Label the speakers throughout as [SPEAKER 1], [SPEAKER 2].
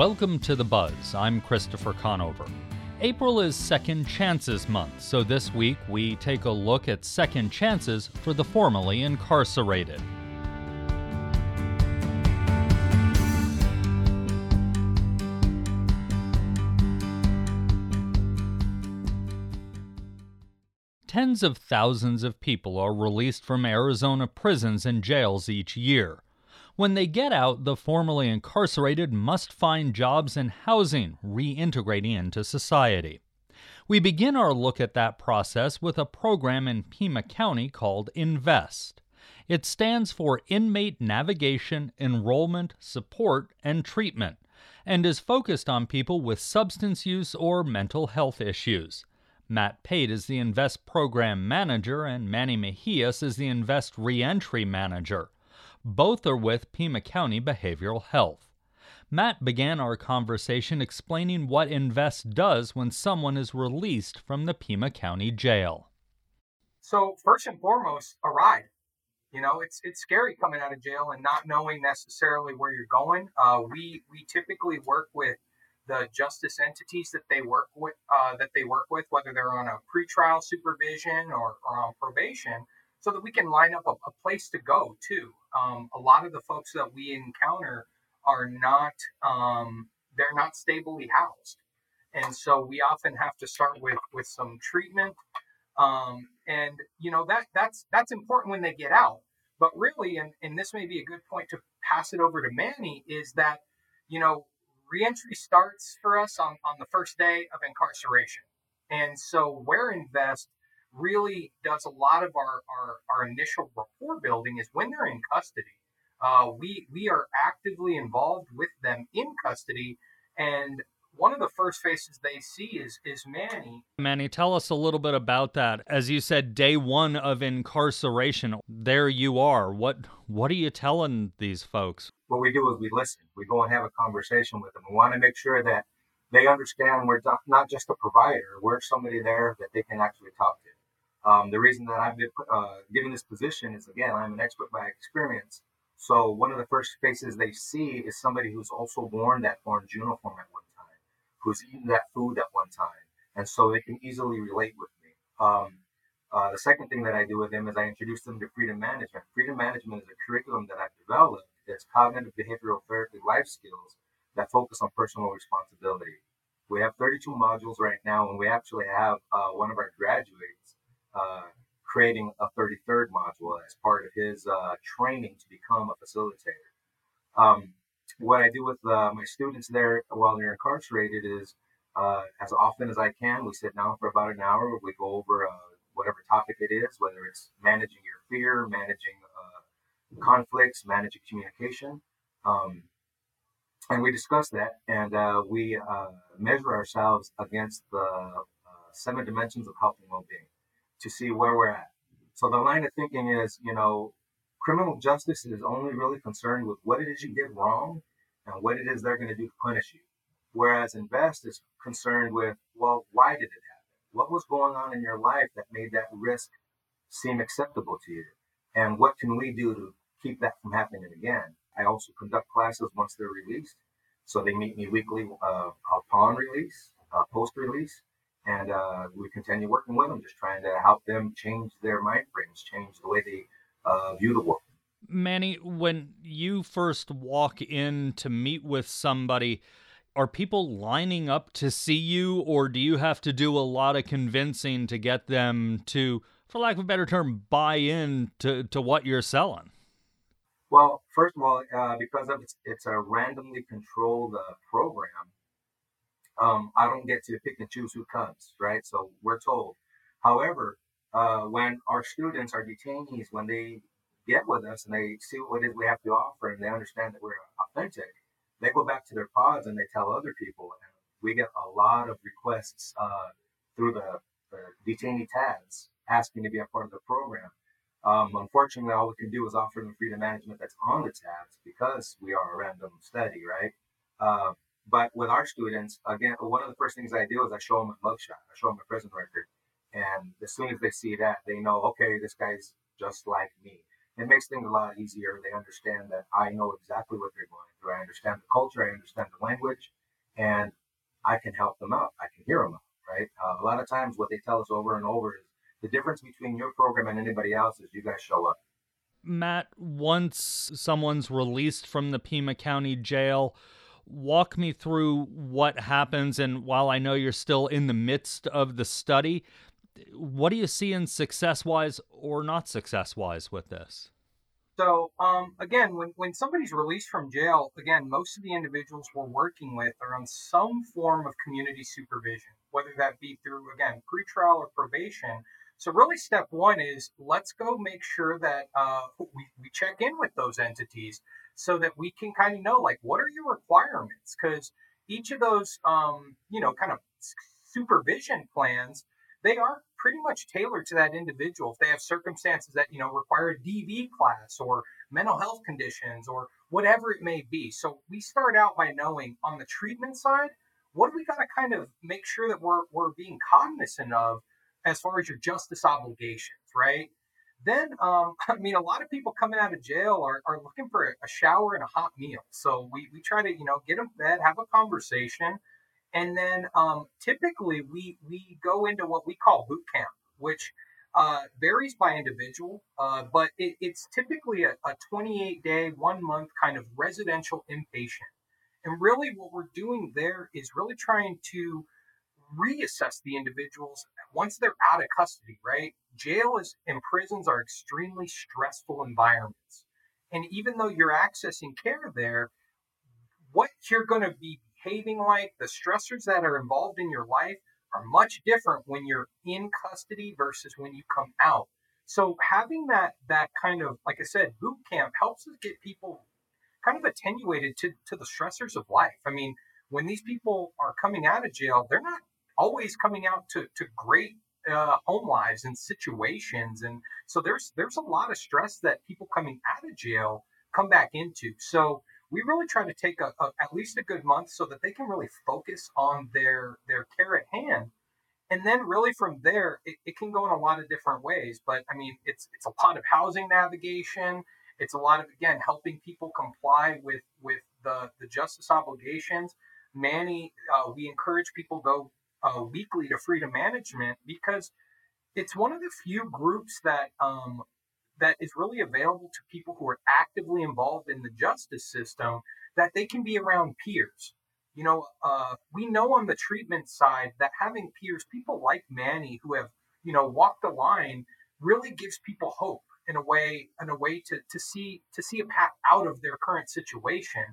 [SPEAKER 1] Welcome to The Buzz. I'm Christopher Conover. April is Second Chances Month, so this week we take a look at second chances for the formerly incarcerated. Tens of thousands of people are released from Arizona prisons and jails each year. When they get out, the formerly incarcerated must find jobs and housing, reintegrating into society. We begin our look at that process with a program in Pima County called INVEST. It stands for Inmate Navigation, Enrollment, Support, and Treatment, and is focused on people with substance use or mental health issues. Matt Pate is the Invest Program Manager, and Manny Mejias is the Invest Reentry Manager. Both are with Pima County Behavioral Health. Matt began our conversation explaining what Invest does when someone is released from the Pima County Jail.
[SPEAKER 2] So, first and foremost, a ride. You know, it's it's scary coming out of jail and not knowing necessarily where you're going. Uh, we we typically work with the justice entities that they work with, uh, that they work with, whether they're on a pretrial supervision or, or on probation, so that we can line up a, a place to go too. Um, a lot of the folks that we encounter are not, um, they're not stably housed, and so we often have to start with with some treatment. Um, and you know that that's that's important when they get out. But really, and, and this may be a good point to pass it over to Manny, is that you know reentry starts for us on, on the first day of incarceration. And so where Invest really does a lot of our, our, our initial rapport building is when they're in custody. Uh, we, we are actively involved with them in custody and one of the first faces they see is is Manny.
[SPEAKER 1] Manny, tell us a little bit about that. As you said, day one of incarceration, there you are. What what are you telling these folks?
[SPEAKER 3] What we do is we listen. We go and have a conversation with them. We want to make sure that they understand we're not just a provider. We're somebody there that they can actually talk to. Um, the reason that I've been uh, given this position is again, I'm an expert by experience. So one of the first faces they see is somebody who's also worn that orange uniform at one time, who's eaten that food at one time, and so they can easily relate with me. Um, uh, the second thing that I do with them is I introduce them to freedom management. Freedom management is a curriculum that I've developed. It's cognitive behavioral therapy life skills that focus on personal responsibility. We have 32 modules right now, and we actually have uh, one of our graduates uh, creating a 33rd module as part of his uh, training to become a facilitator. Um, what I do with uh, my students there while they're incarcerated is, uh, as often as I can, we sit down for about an hour. We go over uh, whatever topic it is, whether it's managing your fear, managing uh, conflicts, managing communication. Um, and we discuss that and uh, we uh, measure ourselves against the seven dimensions of health and well being to see where we're at. So the line of thinking is, you know, criminal justice is only really concerned with what it is you did wrong and what it is they're going to do to punish you. Whereas Invest is concerned with, well, why did it happen? What was going on in your life that made that risk seem acceptable to you? And what can we do to keep that from happening again? I also conduct classes once they're released. So they meet me weekly uh, upon release, uh, post release, and uh, we continue working with them, just trying to help them change their mind frames, change the way they uh, view the world.
[SPEAKER 1] Manny, when you first walk in to meet with somebody, are people lining up to see you, or do you have to do a lot of convincing to get them to, for lack of a better term, buy in to, to what you're selling?
[SPEAKER 3] Well, first of all, uh, because of it's, it's a randomly controlled uh, program, um, I don't get to pick and choose who comes, right? So we're told. However, uh, when our students, our detainees, when they get with us and they see what we have to offer and they understand that we're authentic, they go back to their pods and they tell other people. And we get a lot of requests uh, through the, the detainee tabs asking to be a part of the program. Um, unfortunately, all we can do is offer them freedom management that's on the tabs because we are a random study, right? Uh, but with our students, again, one of the first things I do is I show them a mugshot. I show them a prison record. And as soon as they see that, they know, okay, this guy's just like me. it makes things a lot easier. They understand that I know exactly what they're going through. I understand the culture, I understand the language, and I can help them out. I can hear them out, right? Uh, a lot of times, what they tell us over and over is the difference between your program and anybody else is you guys show up.
[SPEAKER 1] Matt, once someone's released from the Pima County Jail, walk me through what happens. And while I know you're still in the midst of the study, what do you see in success wise or not success wise with this?
[SPEAKER 2] So, um, again, when, when somebody's released from jail, again, most of the individuals we're working with are on some form of community supervision, whether that be through, again, pretrial or probation. So, really, step one is let's go make sure that uh, we, we check in with those entities so that we can kind of know, like, what are your requirements? Because each of those, um, you know, kind of supervision plans they are pretty much tailored to that individual. If they have circumstances that, you know, require a DV class or mental health conditions or whatever it may be. So we start out by knowing on the treatment side, what do we got to kind of make sure that we're, we're being cognizant of as far as your justice obligations, right? Then, um, I mean, a lot of people coming out of jail are, are looking for a shower and a hot meal. So we, we try to, you know, get them fed, have a conversation, and then um, typically we we go into what we call boot camp, which uh, varies by individual, uh, but it, it's typically a, a 28 day, one month kind of residential inpatient. And really, what we're doing there is really trying to reassess the individuals once they're out of custody, right? Jail is and prisons are extremely stressful environments. And even though you're accessing care there, what you're going to be behaving like, the stressors that are involved in your life are much different when you're in custody versus when you come out. So having that that kind of like I said, boot camp helps us get people kind of attenuated to, to the stressors of life. I mean, when these people are coming out of jail, they're not always coming out to, to great uh, home lives and situations. And so there's there's a lot of stress that people coming out of jail come back into. So we really try to take a, a, at least a good month so that they can really focus on their their care at hand and then really from there it, it can go in a lot of different ways but i mean it's it's a lot of housing navigation it's a lot of again helping people comply with with the the justice obligations manny uh, we encourage people go uh, weekly to freedom management because it's one of the few groups that um, that is really available to people who are actively involved in the justice system that they can be around peers. You know, uh, we know on the treatment side that having peers, people like Manny who have, you know, walked the line really gives people hope in a way, in a way to, to see to see a path out of their current situation.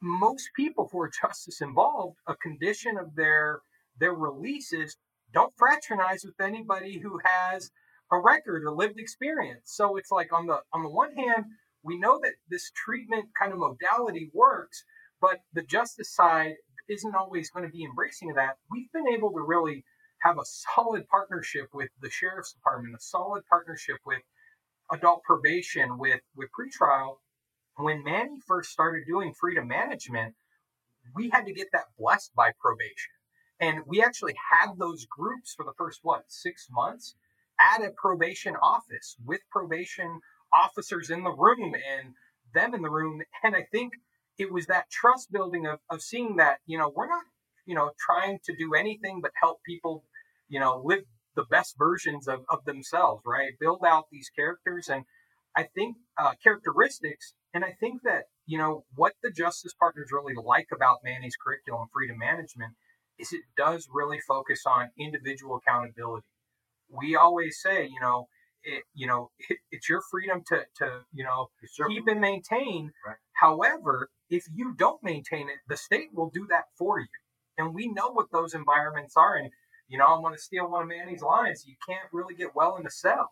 [SPEAKER 2] Most people who are justice involved, a condition of their their releases don't fraternize with anybody who has a record or lived experience. So it's like on the on the one hand, we know that this treatment kind of modality works, but the justice side isn't always going to be embracing of that. We've been able to really have a solid partnership with the sheriff's department, a solid partnership with adult probation, with with pretrial. When Manny first started doing freedom management, we had to get that blessed by probation. And we actually had those groups for the first what six months at a probation office with probation officers in the room and them in the room. And I think it was that trust building of, of seeing that, you know, we're not, you know, trying to do anything but help people, you know, live the best versions of, of themselves, right? Build out these characters and I think uh, characteristics. And I think that, you know, what the justice partners really like about Manny's curriculum, freedom management, is it does really focus on individual accountability we always say, you know, it, you know, it, it's your freedom to, to you know, keep and maintain. Right. However, if you don't maintain it, the state will do that for you. And we know what those environments are. And, you know, I'm going to steal one of Manny's lines. You can't really get well in a cell.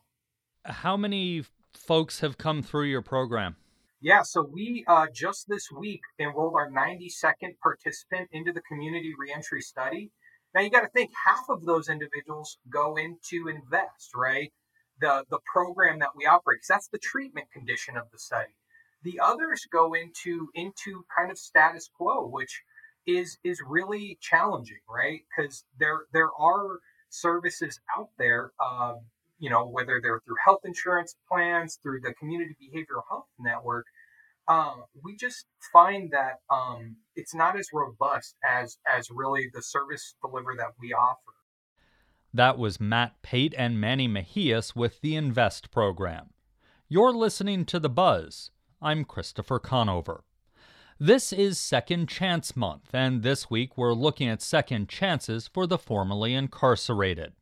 [SPEAKER 1] How many folks have come through your program?
[SPEAKER 2] Yeah, so we uh, just this week enrolled our 92nd participant into the community reentry study. Now you got to think half of those individuals go into invest, right? The the program that we operate, because that's the treatment condition of the study. The others go into into kind of status quo, which is is really challenging, right? Because there there are services out there, uh, you know, whether they're through health insurance plans, through the community behavioral health network, uh, we just find that um, it's not as robust as as really the service deliver that we offer.
[SPEAKER 1] That was Matt Pate and Manny Mejias with the Invest program. You're listening to The Buzz. I'm Christopher Conover. This is Second Chance Month, and this week we're looking at second chances for the formerly incarcerated.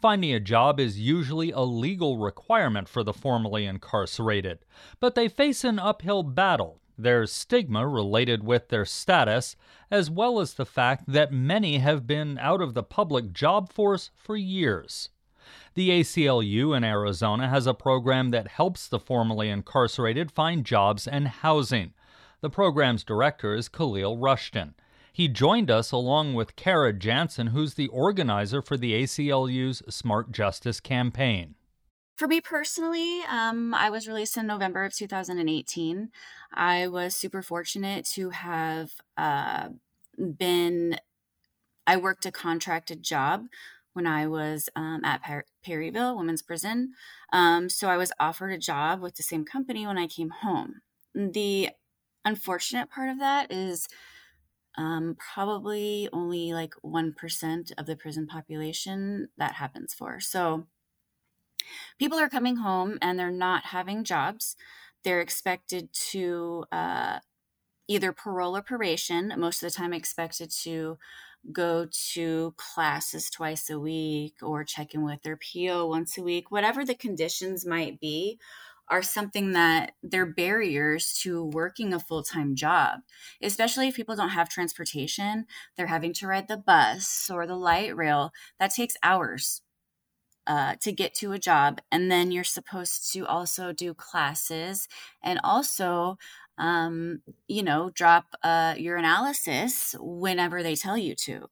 [SPEAKER 1] Finding a job is usually a legal requirement for the formerly incarcerated, but they face an uphill battle. There's stigma related with their status, as well as the fact that many have been out of the public job force for years. The ACLU in Arizona has a program that helps the formerly incarcerated find jobs and housing. The program's director is Khalil Rushdan. He joined us along with Kara Jansen, who's the organizer for the ACLU's Smart Justice campaign.
[SPEAKER 4] For me personally, um, I was released in November of 2018. I was super fortunate to have uh, been, I worked a contracted job when I was um, at per- Perryville Women's Prison. Um, so I was offered a job with the same company when I came home. The unfortunate part of that is um, probably only like 1% of the prison population that happens for. So people are coming home and they're not having jobs. They're expected to uh, either parole or probation, most of the time expected to go to classes twice a week or check in with their PO once a week, whatever the conditions might be are something that they're barriers to working a full time job, especially if people don't have transportation. They're having to ride the bus or the light rail. That takes hours uh, to get to a job. And then you're supposed to also do classes and also, um, you know, drop uh, urinalysis whenever they tell you to.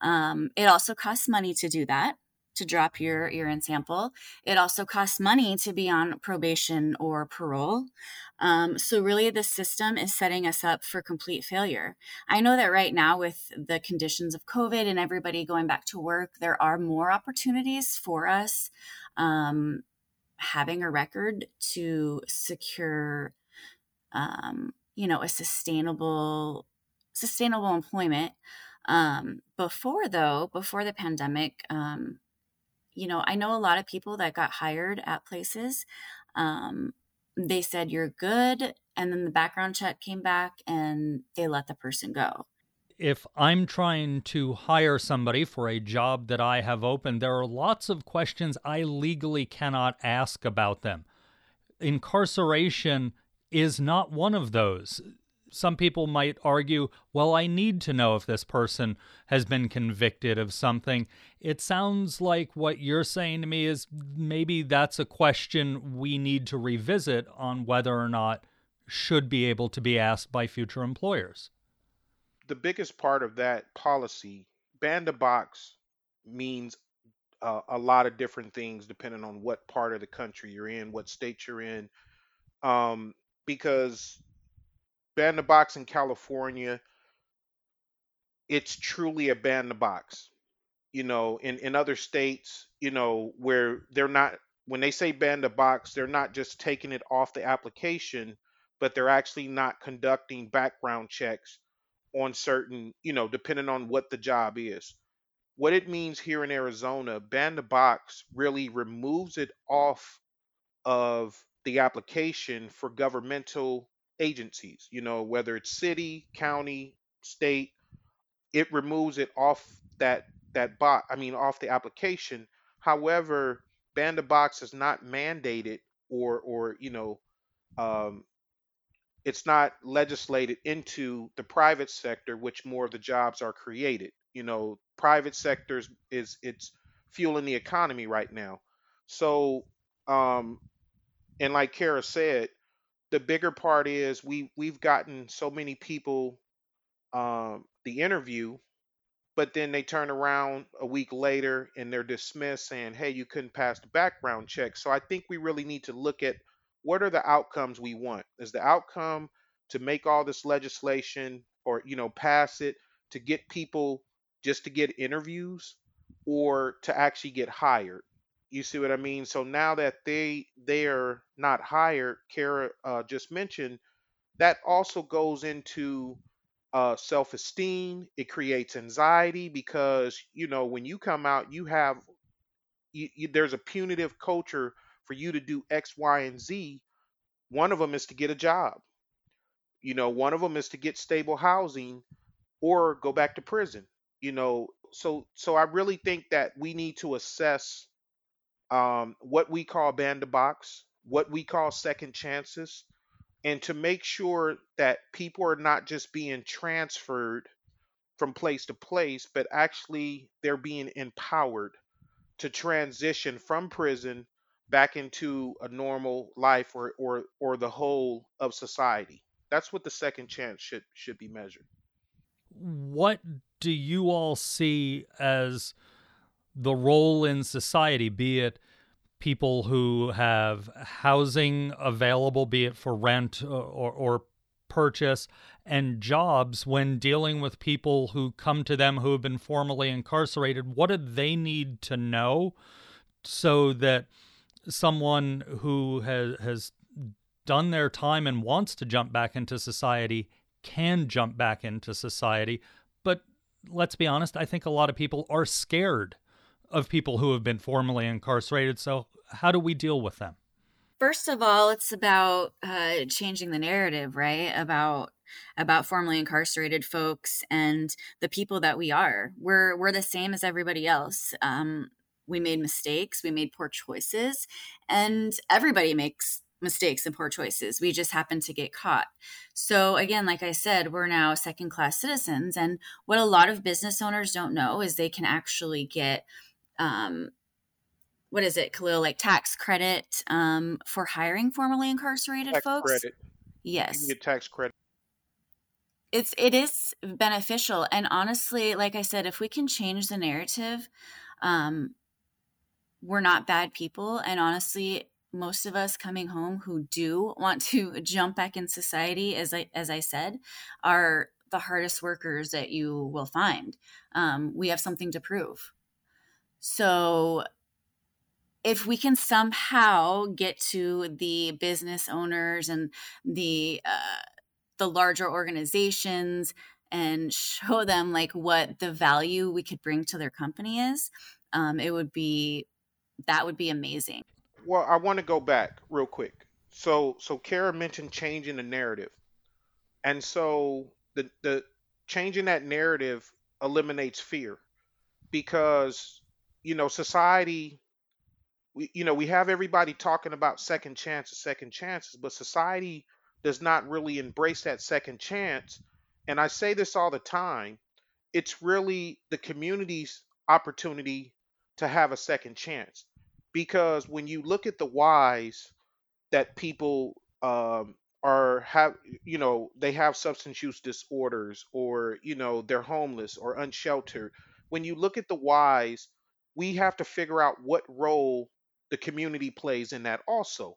[SPEAKER 4] Um, it also costs money to do that to drop your urine sample. It also costs money to be on probation or parole. Um, so, really, the system is setting us up for complete failure. I know that right now, with the conditions of COVID and everybody going back to work, there are more opportunities for us um, having a record to secure, um, you know, a sustainable, sustainable employment. Um, before though, before the pandemic, um, you know, I know a lot of people that got hired at places. Um, they said you're good, and then the background check came back and they let the person go.
[SPEAKER 1] If I'm trying to hire somebody for a job that I have open, there are lots of questions I legally cannot ask about them. Incarceration is not one of those some people might argue, well, I need to know if this person has been convicted of something. It sounds like what you're saying to me is maybe that's a question we need to revisit on whether or not should be able to be asked by future employers.
[SPEAKER 5] The biggest part of that policy, ban the box, means uh, a lot of different things depending on what part of the country you're in, what state you're in. Um, because ban the box in California, it's truly a ban the box. You know, in, in other states, you know, where they're not when they say ban the box, they're not just taking it off the application, but they're actually not conducting background checks on certain, you know, depending on what the job is. What it means here in Arizona, ban the box really removes it off of the application for governmental agencies, you know, whether it's city, county, state, it removes it off that that box, I mean off the application. However, ban the box is not mandated or or you know um, it's not legislated into the private sector, which more of the jobs are created. You know, private sectors is it's fueling the economy right now. So, um, and like Kara said, the bigger part is we we've gotten so many people um, the interview, but then they turn around a week later and they're dismissed saying, "Hey, you couldn't pass the background check." So I think we really need to look at what are the outcomes we want. Is the outcome to make all this legislation or you know pass it to get people just to get interviews or to actually get hired? You see what I mean? So now that they they're not hired, Kara uh, just mentioned that also goes into uh, self-esteem. It creates anxiety because you know when you come out, you have you, you, there's a punitive culture for you to do X, Y, and Z. One of them is to get a job. You know, one of them is to get stable housing or go back to prison. You know, so so I really think that we need to assess um, what we call band box, what we call second chances, and to make sure that people are not just being transferred from place to place, but actually they're being empowered to transition from prison back into a normal life or or or the whole of society. That's what the second chance should should be measured.
[SPEAKER 1] What do you all see as the role in society, be it people who have housing available, be it for rent uh, or, or purchase, and jobs when dealing with people who come to them who have been formerly incarcerated? What do they need to know so that someone who has, has done their time and wants to jump back into society can jump back into society? But let's be honest, I think a lot of people are scared of people who have been formally incarcerated. So, how do we deal with them?
[SPEAKER 4] First of all, it's about uh, changing the narrative, right? About about formerly incarcerated folks and the people that we are. We're we're the same as everybody else. Um, we made mistakes, we made poor choices, and everybody makes mistakes and poor choices. We just happen to get caught. So, again, like I said, we're now second class citizens. And what a lot of business owners don't know is they can actually get um, what is it, Khalil, like tax credit um, for hiring formerly incarcerated
[SPEAKER 5] tax
[SPEAKER 4] folks?
[SPEAKER 5] Credit.
[SPEAKER 4] Yes.
[SPEAKER 5] You can get tax credit.
[SPEAKER 4] It's it is beneficial, and honestly, like I said, if we can change the narrative, um, we're not bad people, and honestly, most of us coming home who do want to jump back in society, as I as I said, are the hardest workers that you will find. Um, we have something to prove so if we can somehow get to the business owners and the uh, the larger organizations and show them like what the value we could bring to their company is, um, it would be that would be amazing.
[SPEAKER 5] Well, I want to go back real quick. So, so Kara mentioned changing the narrative, and so the the changing that narrative eliminates fear because you know, society, we, you know, we have everybody talking about second chances, second chances, but society does not really embrace that second chance. And I say this all the time it's really the community's opportunity to have a second chance. Because when you look at the whys that people um, are have you know they have substance use disorders or you know they're homeless or unsheltered when you look at the whys we have to figure out what role the community plays in that also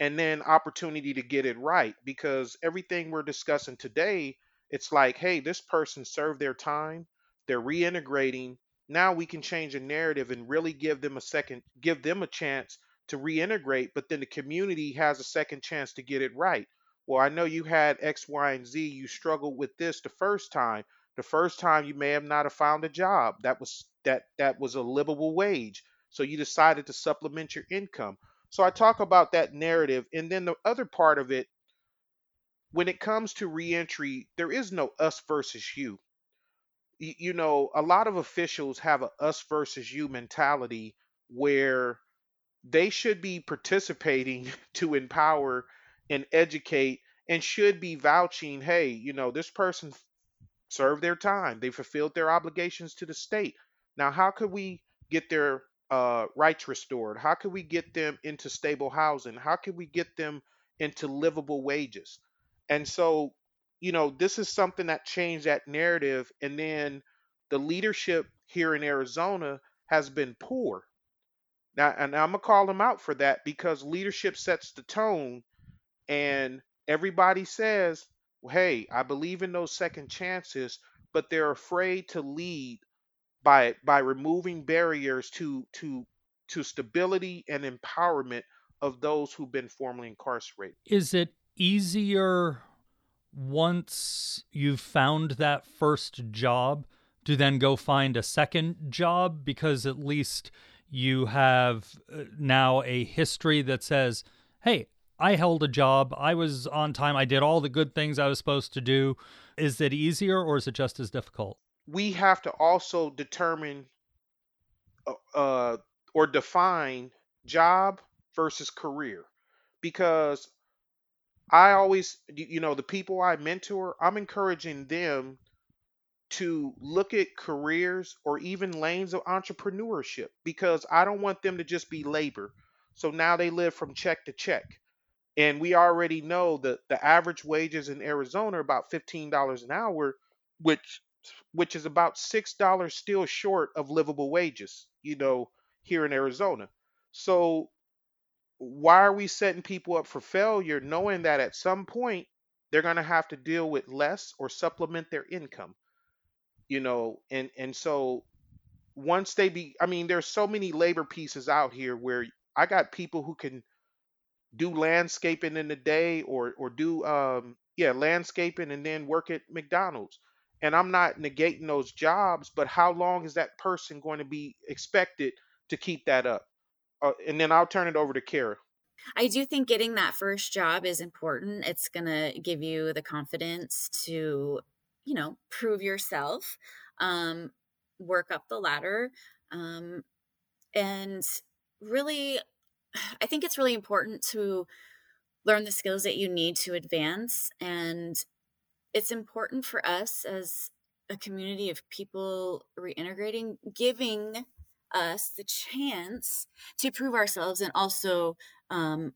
[SPEAKER 5] and then opportunity to get it right because everything we're discussing today it's like hey this person served their time they're reintegrating now we can change a narrative and really give them a second give them a chance to reintegrate but then the community has a second chance to get it right. Well i know you had x y and z you struggled with this the first time. The first time you may have not have found a job. That was that that was a livable wage. So you decided to supplement your income. So I talk about that narrative and then the other part of it when it comes to reentry, there is no us versus you. You, know, a lot of officials have a us versus you mentality where they should be participating to empower and educate and should be vouching, hey, you know, this person served their time. They fulfilled their obligations to the state. Now, how could we get their uh, rights restored? How could we get them into stable housing? How could we get them into livable wages? And so, you know, this is something that changed that narrative. And then the leadership here in Arizona has been poor. Now, and I'm gonna call them out for that because leadership sets the tone, and everybody says, "Hey, I believe in those second chances," but they're afraid to lead by by removing barriers to to to stability and empowerment of those who've been formerly incarcerated.
[SPEAKER 1] Is it easier once you've found that first job to then go find a second job because at least you have uh, now a history that says, hey, I held a job, I was on time, I did all the good things I was supposed to do. Is it easier or is it just as difficult?
[SPEAKER 5] We have to also determine uh, uh or define job versus career because I always, you know, the people I mentor, I'm encouraging them to look at careers or even lanes of entrepreneurship because I don't want them to just be labor. So now they live from check to check. And we already know that the average wages in Arizona are about $15 an hour, which which is about $6 still short of livable wages, you know, here in Arizona. So why are we setting people up for failure knowing that at some point they're going to have to deal with less or supplement their income you know and and so once they be i mean there's so many labor pieces out here where i got people who can do landscaping in the day or or do um yeah landscaping and then work at mcdonald's and i'm not negating those jobs but how long is that person going to be expected to keep that up uh, and then i'll turn it over to kara
[SPEAKER 4] I do think getting that first job is important. It's going to give you the confidence to you know, prove yourself, um, work up the ladder. Um, and really, I think it's really important to learn the skills that you need to advance. And it's important for us as a community of people reintegrating, giving us the chance to prove ourselves and also um,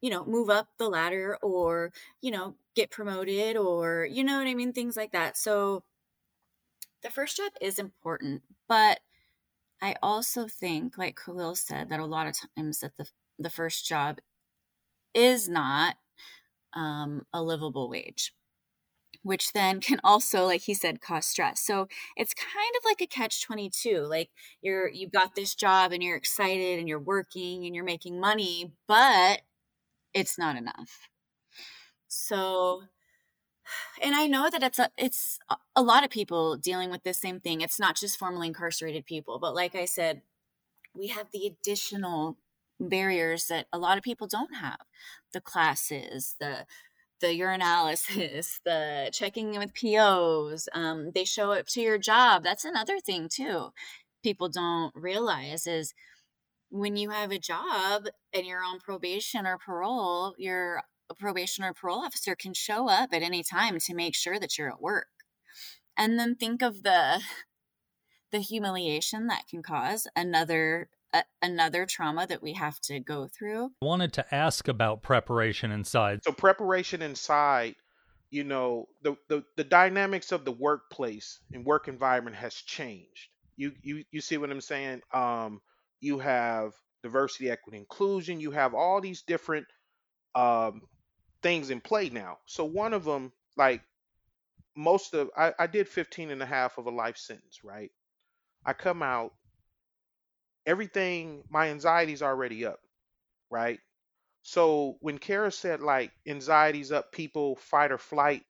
[SPEAKER 4] you know, move up the ladder or, you know, get promoted or, you know what I mean? Things like that. So the first job is important, but I also think, like Khalil said, that a lot of times that the, the first job is not um, a livable wage which then can also like he said cause stress so it's kind of like a catch 22 like you're you've got this job and you're excited and you're working and you're making money but it's not enough. So and I know that it's a, it's a lot of people dealing with this same thing. It's not just formerly incarcerated people, but like I said, we have the additional barriers that a lot of people don't have. The classes, the the urinalysis, the checking in with POs, um, they show up to your job. That's another thing too. People don't realize is when you have a job and you're on probation or parole, your probation or parole officer can show up at any time to make sure that you're at work. And then think of the the humiliation that can cause another a, another trauma that we have to go through.
[SPEAKER 1] I wanted to ask about preparation inside.
[SPEAKER 5] So preparation inside, you know, the the, the dynamics of the workplace and work environment has changed. You you you see what I'm saying? Um you have diversity, equity, inclusion, you have all these different um, things in play now. So one of them, like most of, I, I did 15 and a half of a life sentence, right? I come out, everything, my anxiety's already up, right? So when Kara said like anxiety's up, people fight or flight,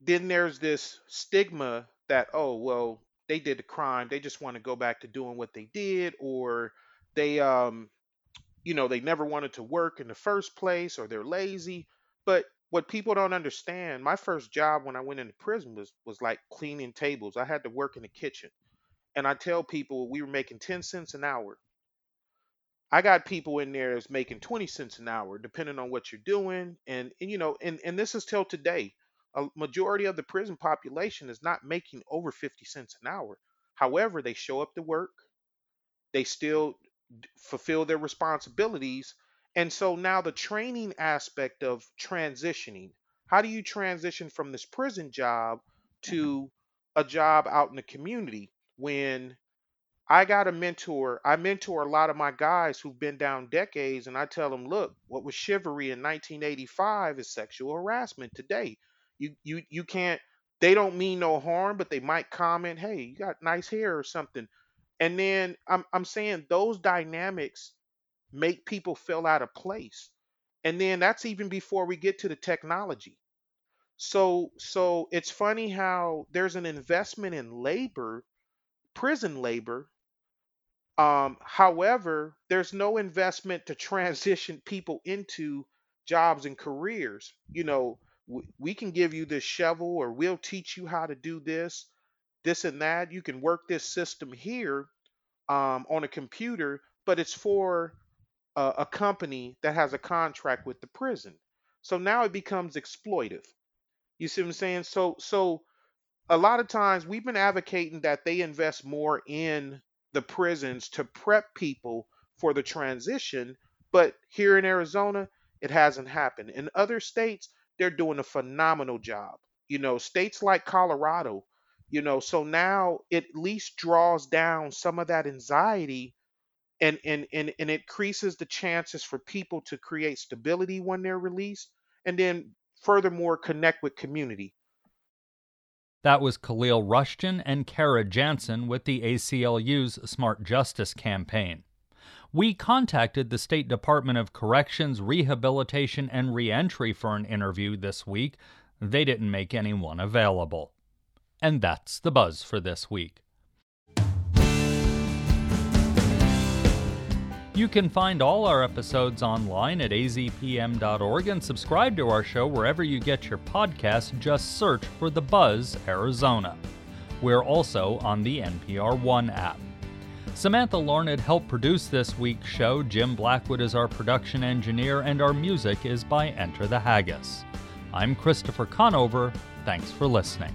[SPEAKER 5] then there's this stigma that, oh, well, they did the crime. They just want to go back to doing what they did, or they, um, you know, they never wanted to work in the first place, or they're lazy. But what people don't understand, my first job when I went into prison was was like cleaning tables. I had to work in the kitchen, and I tell people we were making ten cents an hour. I got people in there that's making 20 cents an hour, depending on what you're doing. And, and you know, and, and this is till today a majority of the prison population is not making over 50 cents an hour. However, they show up to work, they still fulfill their responsibilities. And so now the training aspect of transitioning how do you transition from this prison job mm-hmm. to a job out in the community when I got a mentor. I mentor a lot of my guys who've been down decades, and I tell them, look, what was chivalry in 1985 is sexual harassment today. You you you can't. They don't mean no harm, but they might comment, "Hey, you got nice hair or something." And then I'm I'm saying those dynamics make people feel out of place. And then that's even before we get to the technology. So so it's funny how there's an investment in labor, prison labor. Um, however, there's no investment to transition people into jobs and careers. You know, we, can give you this shovel or we'll teach you how to do this, this and that. You can work this system here um, on a computer, but it's for a company that has a contract with the prison. So now it becomes exploitive. You see what I'm saying? So so a lot of times we've been advocating that they invest more in the prisons to prep people for the transition, but here in Arizona, it hasn't happened. In other states, they're doing a phenomenal job. You know, states like Colorado, you know, so now it at least draws down some of that anxiety and and and, and increases the chances for people to create stability when they're released and then furthermore connect with community.
[SPEAKER 1] That was Khalil Rushdan and Kara Jansen with the ACLU's Smart Justice campaign. We contacted the State Department of Corrections, Rehabilitation, and Reentry for an interview this week. They didn't make anyone available. And that's the buzz for this week. You can find all our episodes online at azpm.org and subscribe to our show wherever you get your podcasts. Just search for The Buzz Arizona. We're also on the NPR One app. Samantha Larned helped produce this week's show. Jim Blackwood is our production engineer, and our music is by Enter the Haggis. I'm Christopher Conover. Thanks for listening.